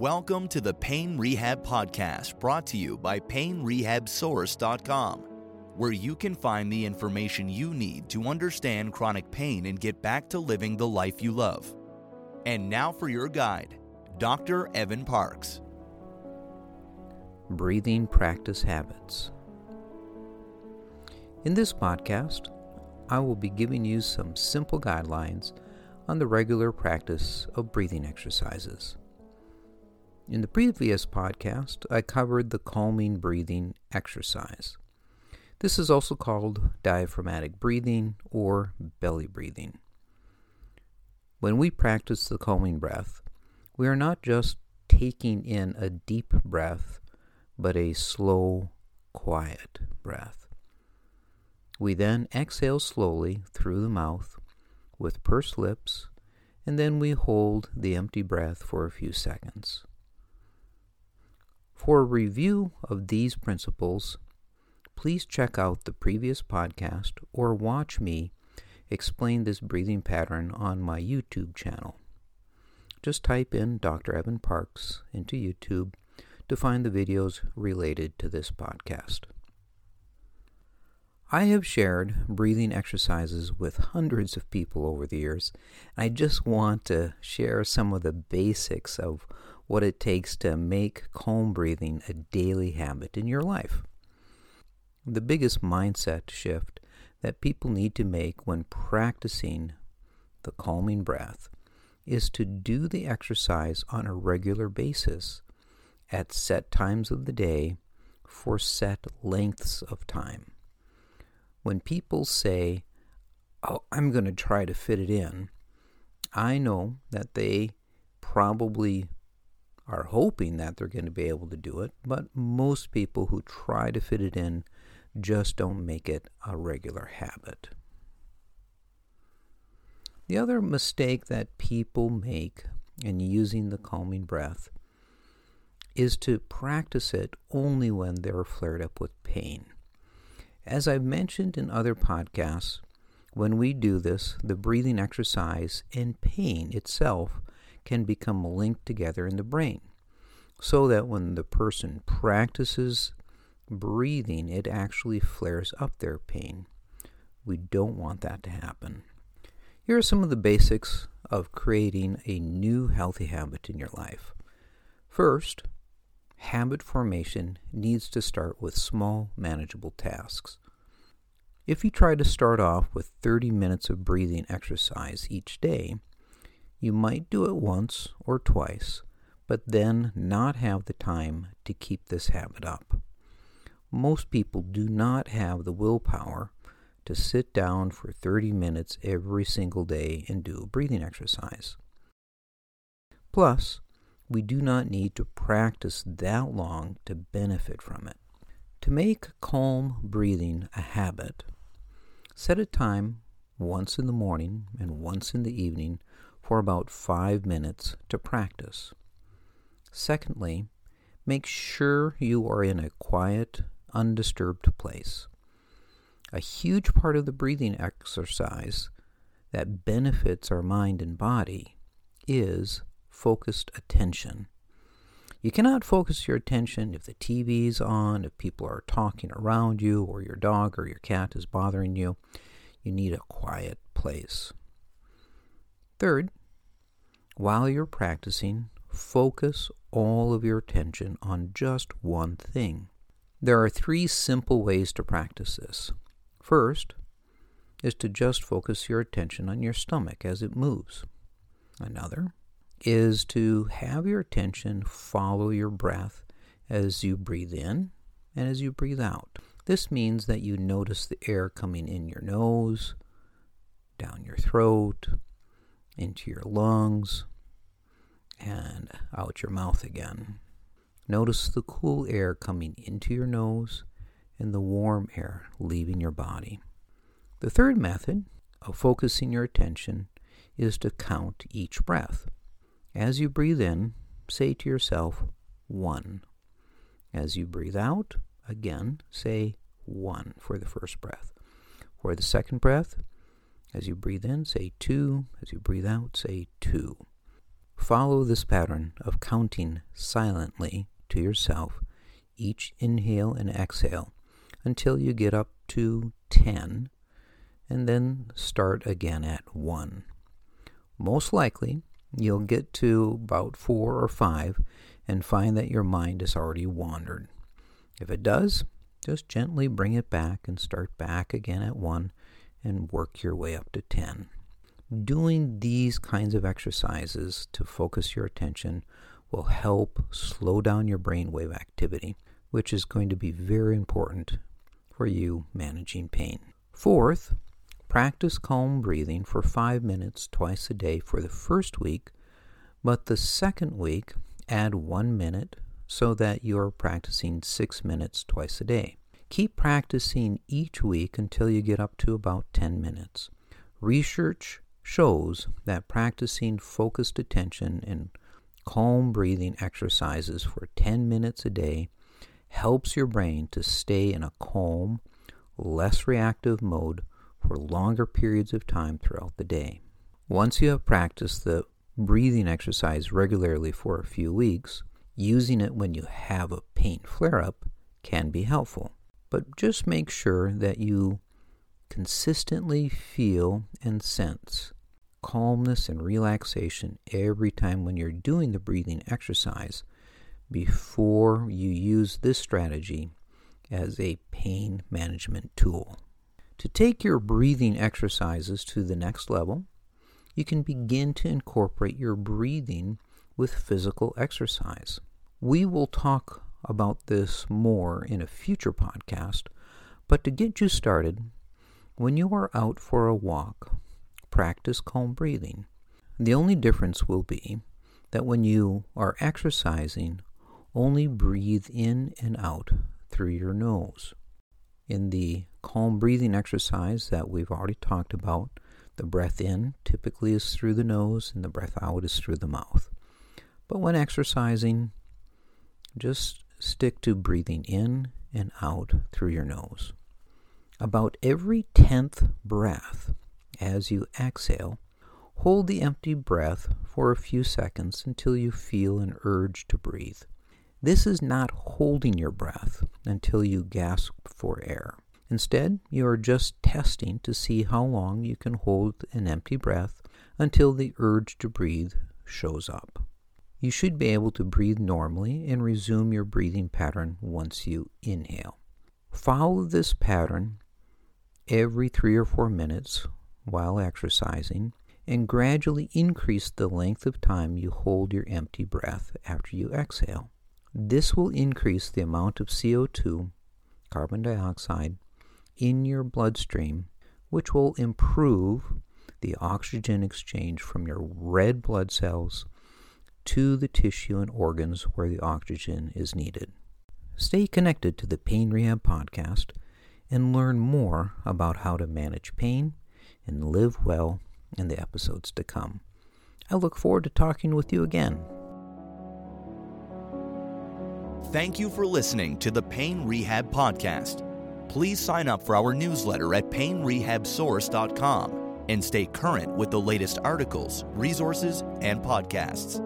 Welcome to the Pain Rehab Podcast brought to you by PainRehabSource.com, where you can find the information you need to understand chronic pain and get back to living the life you love. And now for your guide, Dr. Evan Parks. Breathing Practice Habits. In this podcast, I will be giving you some simple guidelines on the regular practice of breathing exercises. In the previous podcast, I covered the calming breathing exercise. This is also called diaphragmatic breathing or belly breathing. When we practice the calming breath, we are not just taking in a deep breath, but a slow, quiet breath. We then exhale slowly through the mouth with pursed lips, and then we hold the empty breath for a few seconds. For a review of these principles, please check out the previous podcast or watch me explain this breathing pattern on my YouTube channel. Just type in Dr. Evan Parks into YouTube to find the videos related to this podcast. I have shared breathing exercises with hundreds of people over the years. I just want to share some of the basics of what it takes to make calm breathing a daily habit in your life. The biggest mindset shift that people need to make when practicing the calming breath is to do the exercise on a regular basis at set times of the day for set lengths of time. When people say, Oh, I'm going to try to fit it in, I know that they probably are hoping that they're going to be able to do it, but most people who try to fit it in just don't make it a regular habit. The other mistake that people make in using the calming breath is to practice it only when they're flared up with pain. As I've mentioned in other podcasts, when we do this, the breathing exercise and pain itself can become linked together in the brain, so that when the person practices breathing, it actually flares up their pain. We don't want that to happen. Here are some of the basics of creating a new healthy habit in your life. First, habit formation needs to start with small, manageable tasks. If you try to start off with 30 minutes of breathing exercise each day, you might do it once or twice, but then not have the time to keep this habit up. Most people do not have the willpower to sit down for 30 minutes every single day and do a breathing exercise. Plus, we do not need to practice that long to benefit from it. To make calm breathing a habit, set a time once in the morning and once in the evening for about five minutes to practice. Secondly, make sure you are in a quiet, undisturbed place. A huge part of the breathing exercise that benefits our mind and body is focused attention. You cannot focus your attention if the TV is on, if people are talking around you, or your dog or your cat is bothering you. You need a quiet place. Third, while you're practicing, focus all of your attention on just one thing. There are three simple ways to practice this. First is to just focus your attention on your stomach as it moves. Another is to have your attention follow your breath as you breathe in and as you breathe out. This means that you notice the air coming in your nose, down your throat, into your lungs, out your mouth again. Notice the cool air coming into your nose and the warm air leaving your body. The third method of focusing your attention is to count each breath. As you breathe in, say to yourself, one. As you breathe out, again, say one for the first breath. For the second breath, as you breathe in, say two. As you breathe out, say two. Follow this pattern of counting silently to yourself each inhale and exhale until you get up to 10 and then start again at 1. Most likely, you'll get to about 4 or 5 and find that your mind has already wandered. If it does, just gently bring it back and start back again at 1 and work your way up to 10. Doing these kinds of exercises to focus your attention will help slow down your brainwave activity, which is going to be very important for you managing pain. Fourth, practice calm breathing for five minutes twice a day for the first week, but the second week, add one minute so that you're practicing six minutes twice a day. Keep practicing each week until you get up to about 10 minutes. Research shows that practicing focused attention and calm breathing exercises for 10 minutes a day helps your brain to stay in a calm, less reactive mode for longer periods of time throughout the day. Once you have practiced the breathing exercise regularly for a few weeks, using it when you have a pain flare up can be helpful but just make sure that you consistently feel and sense calmness and relaxation every time when you're doing the breathing exercise before you use this strategy as a pain management tool. To take your breathing exercises to the next level, you can begin to incorporate your breathing with physical exercise. We will talk about this more in a future podcast, but to get you started, when you are out for a walk, practice calm breathing. The only difference will be that when you are exercising, only breathe in and out through your nose. In the calm breathing exercise that we've already talked about, the breath in typically is through the nose and the breath out is through the mouth. But when exercising, just stick to breathing in and out through your nose. About every tenth breath, as you exhale, hold the empty breath for a few seconds until you feel an urge to breathe. This is not holding your breath until you gasp for air. Instead, you are just testing to see how long you can hold an empty breath until the urge to breathe shows up. You should be able to breathe normally and resume your breathing pattern once you inhale. Follow this pattern every three or four minutes while exercising and gradually increase the length of time you hold your empty breath after you exhale. This will increase the amount of CO2, carbon dioxide, in your bloodstream, which will improve the oxygen exchange from your red blood cells to the tissue and organs where the oxygen is needed. Stay connected to the Pain Rehab Podcast and learn more about how to manage pain and live well in the episodes to come. I look forward to talking with you again. Thank you for listening to the Pain Rehab Podcast. Please sign up for our newsletter at painrehabsource.com and stay current with the latest articles, resources, and podcasts.